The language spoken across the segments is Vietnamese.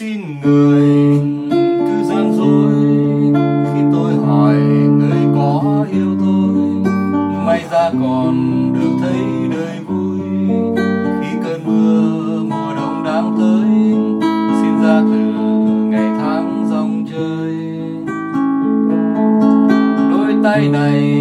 xin người. Cứ gian dối khi tôi hỏi người có yêu tôi. May ra còn được thấy đời vui. Khi cơn mưa mùa đông đang tới, xin ra từ ngày tháng dòng chơi. Đôi tay này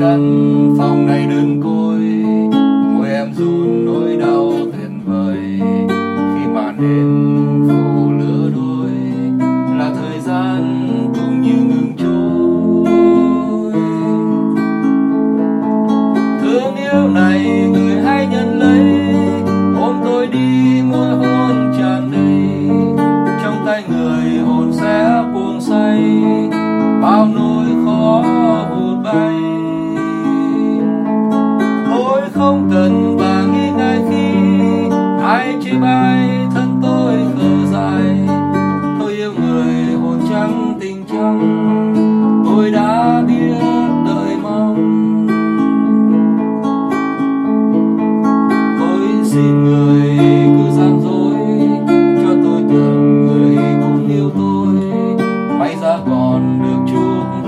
căn phòng này đơn côi. Môi em run nỗi đau tuyệt vời. Khi màn đêm phủ lứa đôi, là thời gian cũng như ngừng trôi. Thương yêu này người hãy nhận lấy, ôm tôi đi môi hôn tràn đầy. Trong tay người hồn sẽ buông say, bao nỗi khó xin người cứ gian dối, cho tôi tưởng người cũng yêu tôi. May ra còn được chút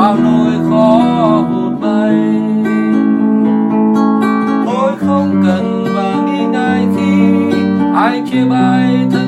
bao nỗi khó hụt bay. Tôi không cần và nghĩ ngay khi ai chia bay thân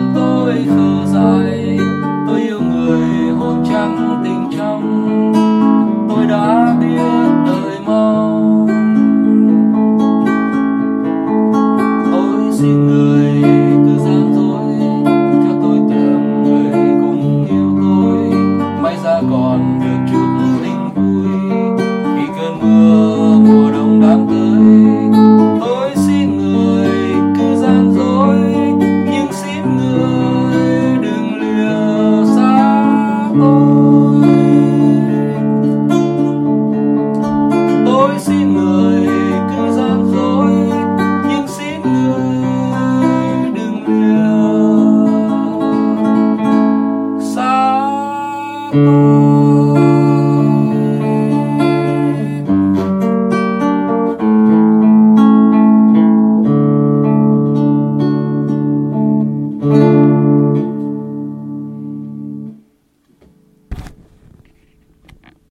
음